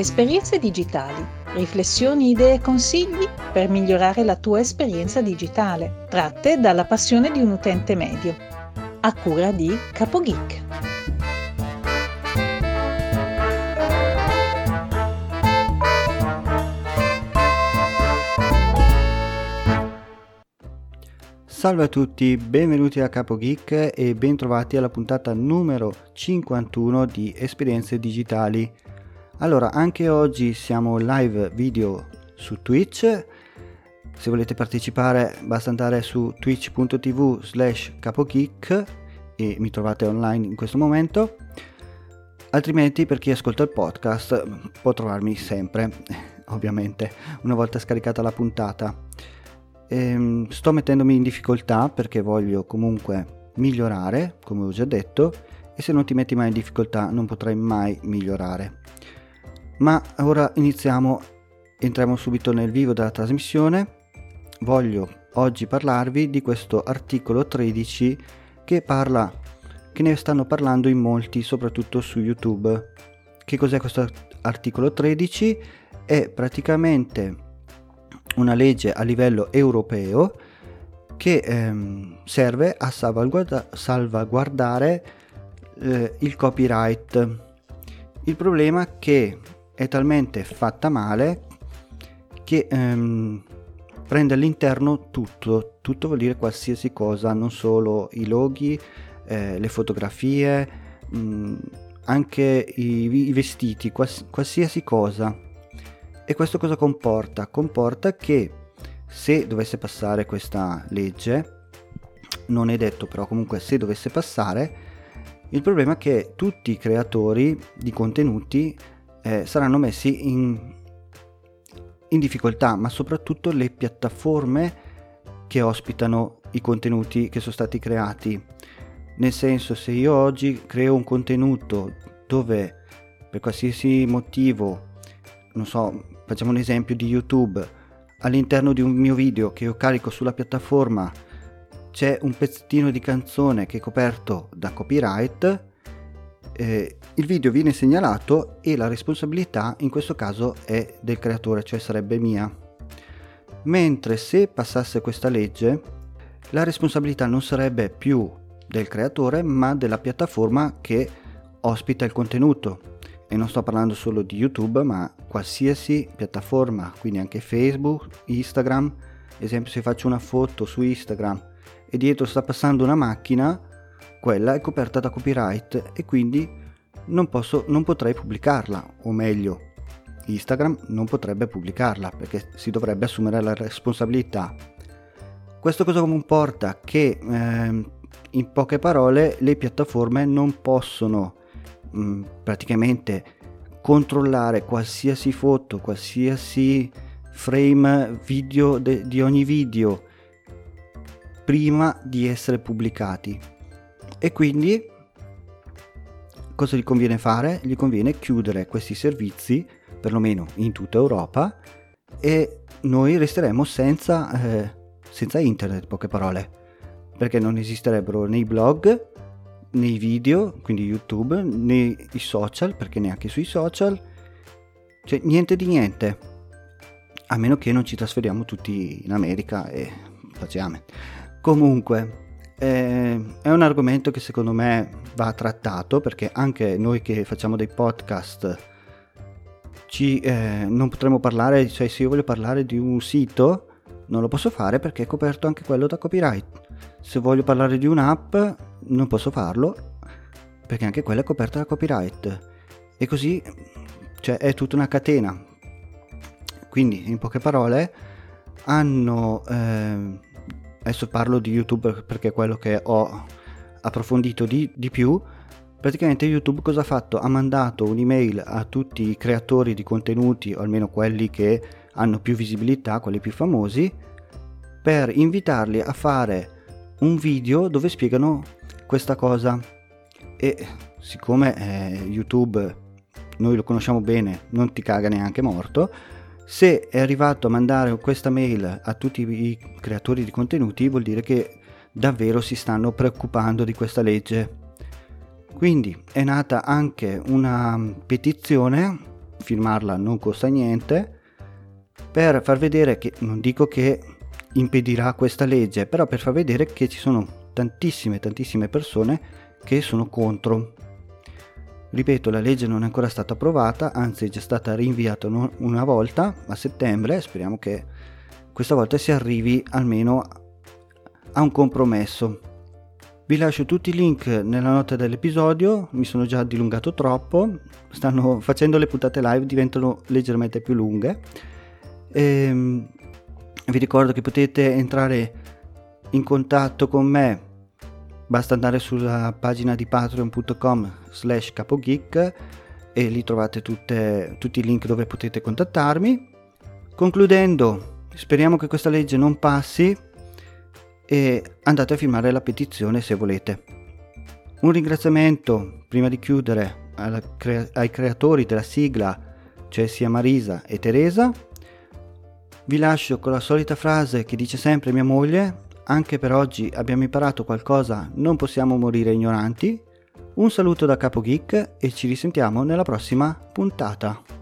Esperienze digitali, riflessioni, idee e consigli per migliorare la tua esperienza digitale, tratte dalla passione di un utente medio. A cura di CapoGeek. Salve a tutti, benvenuti a Capo Geek e bentrovati alla puntata numero 51 di Esperienze Digitali. Allora, anche oggi siamo live video su Twitch. Se volete partecipare basta andare su twitch.tv slash capogeek e mi trovate online in questo momento. Altrimenti per chi ascolta il podcast può trovarmi sempre, ovviamente, una volta scaricata la puntata. Ehm, sto mettendomi in difficoltà perché voglio comunque migliorare, come ho già detto, e se non ti metti mai in difficoltà non potrai mai migliorare. Ma ora iniziamo, entriamo subito nel vivo della trasmissione. Voglio oggi parlarvi di questo articolo 13 che parla che ne stanno parlando in molti, soprattutto su YouTube. Che cos'è questo articolo 13? È praticamente una legge a livello europeo che ehm, serve a salvaguarda- salvaguardare eh, il copyright. Il problema è che è talmente fatta male che ehm, prende all'interno tutto, tutto vuol dire qualsiasi cosa, non solo i loghi, eh, le fotografie, mh, mm, anche i, i vestiti, quals- qualsiasi cosa e questo cosa comporta? Comporta che se dovesse passare questa legge, non è detto però comunque se dovesse passare, il problema è che tutti i creatori di contenuti eh, saranno messi in, in difficoltà, ma soprattutto le piattaforme che ospitano i contenuti che sono stati creati. Nel senso, se io oggi creo un contenuto dove per qualsiasi motivo, non so, facciamo un esempio di YouTube, all'interno di un mio video che io carico sulla piattaforma c'è un pezzettino di canzone che è coperto da copyright, eh, il video viene segnalato e la responsabilità in questo caso è del creatore, cioè sarebbe mia. Mentre se passasse questa legge, la responsabilità non sarebbe più del creatore ma della piattaforma che ospita il contenuto e non sto parlando solo di YouTube, ma qualsiasi piattaforma, quindi anche Facebook, Instagram. Esempio, se faccio una foto su Instagram e dietro sta passando una macchina, quella è coperta da copyright e quindi non, posso, non potrei pubblicarla, o meglio, Instagram non potrebbe pubblicarla perché si dovrebbe assumere la responsabilità. Questo cosa comporta? Che eh, in poche parole le piattaforme non possono mh, mm, praticamente controllare qualsiasi foto, qualsiasi frame video de- di ogni video prima di essere pubblicati. E quindi cosa gli conviene fare? Gli conviene chiudere questi servizi, perlomeno in tutta Europa, e noi resteremo senza, eh, senza internet, poche parole, perché non esisterebbero nei blog nei video, quindi YouTube, nei social, perché neanche sui social, cioè niente di niente, a meno che non ci trasferiamo tutti in America e facciamo. Comunque, eh, è un argomento che secondo me va trattato perché anche noi che facciamo dei podcast ci, eh, non potremo parlare, cioè se io voglio parlare di un sito non lo posso fare perché è coperto anche quello da copyright. Se voglio parlare di un'app non posso farlo perché anche quella è coperta da copyright. E così cioè, è tutta una catena. Quindi, in poche parole, hanno... Eh, adesso parlo di YouTube perché è quello che ho approfondito di, di più. Praticamente YouTube cosa ha fatto? Ha mandato un'email a tutti i creatori di contenuti, o almeno quelli che hanno più visibilità, quelli più famosi, per invitarli a fare un video dove spiegano questa cosa. E siccome eh, YouTube noi lo conosciamo bene, non ti caga neanche morto, se è arrivato a mandare questa mail a tutti i creatori di contenuti vuol dire che davvero si stanno preoccupando di questa legge. Quindi è nata anche una petizione firmarla non costa niente, per far vedere che, non dico che impedirà questa legge, però per far vedere che ci sono tantissime, tantissime persone che sono contro. Ripeto, la legge non è ancora stata approvata, anzi è già stata rinviata una volta a settembre, speriamo che questa volta si arrivi almeno a un compromesso. Vi lascio tutti i link nella nota dell'episodio, mi sono già dilungato troppo, stanno facendo le puntate live, diventano leggermente più lunghe. E, ehm, vi ricordo che potete entrare in contatto con me, basta andare sulla pagina di patreon.com slash capogeek e lì trovate tutte, tutti i link dove potete contattarmi. Concludendo, speriamo che questa legge non passi e andate a firmare la petizione se volete. Un ringraziamento prima di chiudere crea- ai creatori della sigla, cioè sia Marisa e Teresa. Vi lascio con la solita frase che dice sempre mia moglie, anche per oggi abbiamo imparato qualcosa, non possiamo morire ignoranti. Un saluto da Capo Geek e ci risentiamo nella prossima puntata.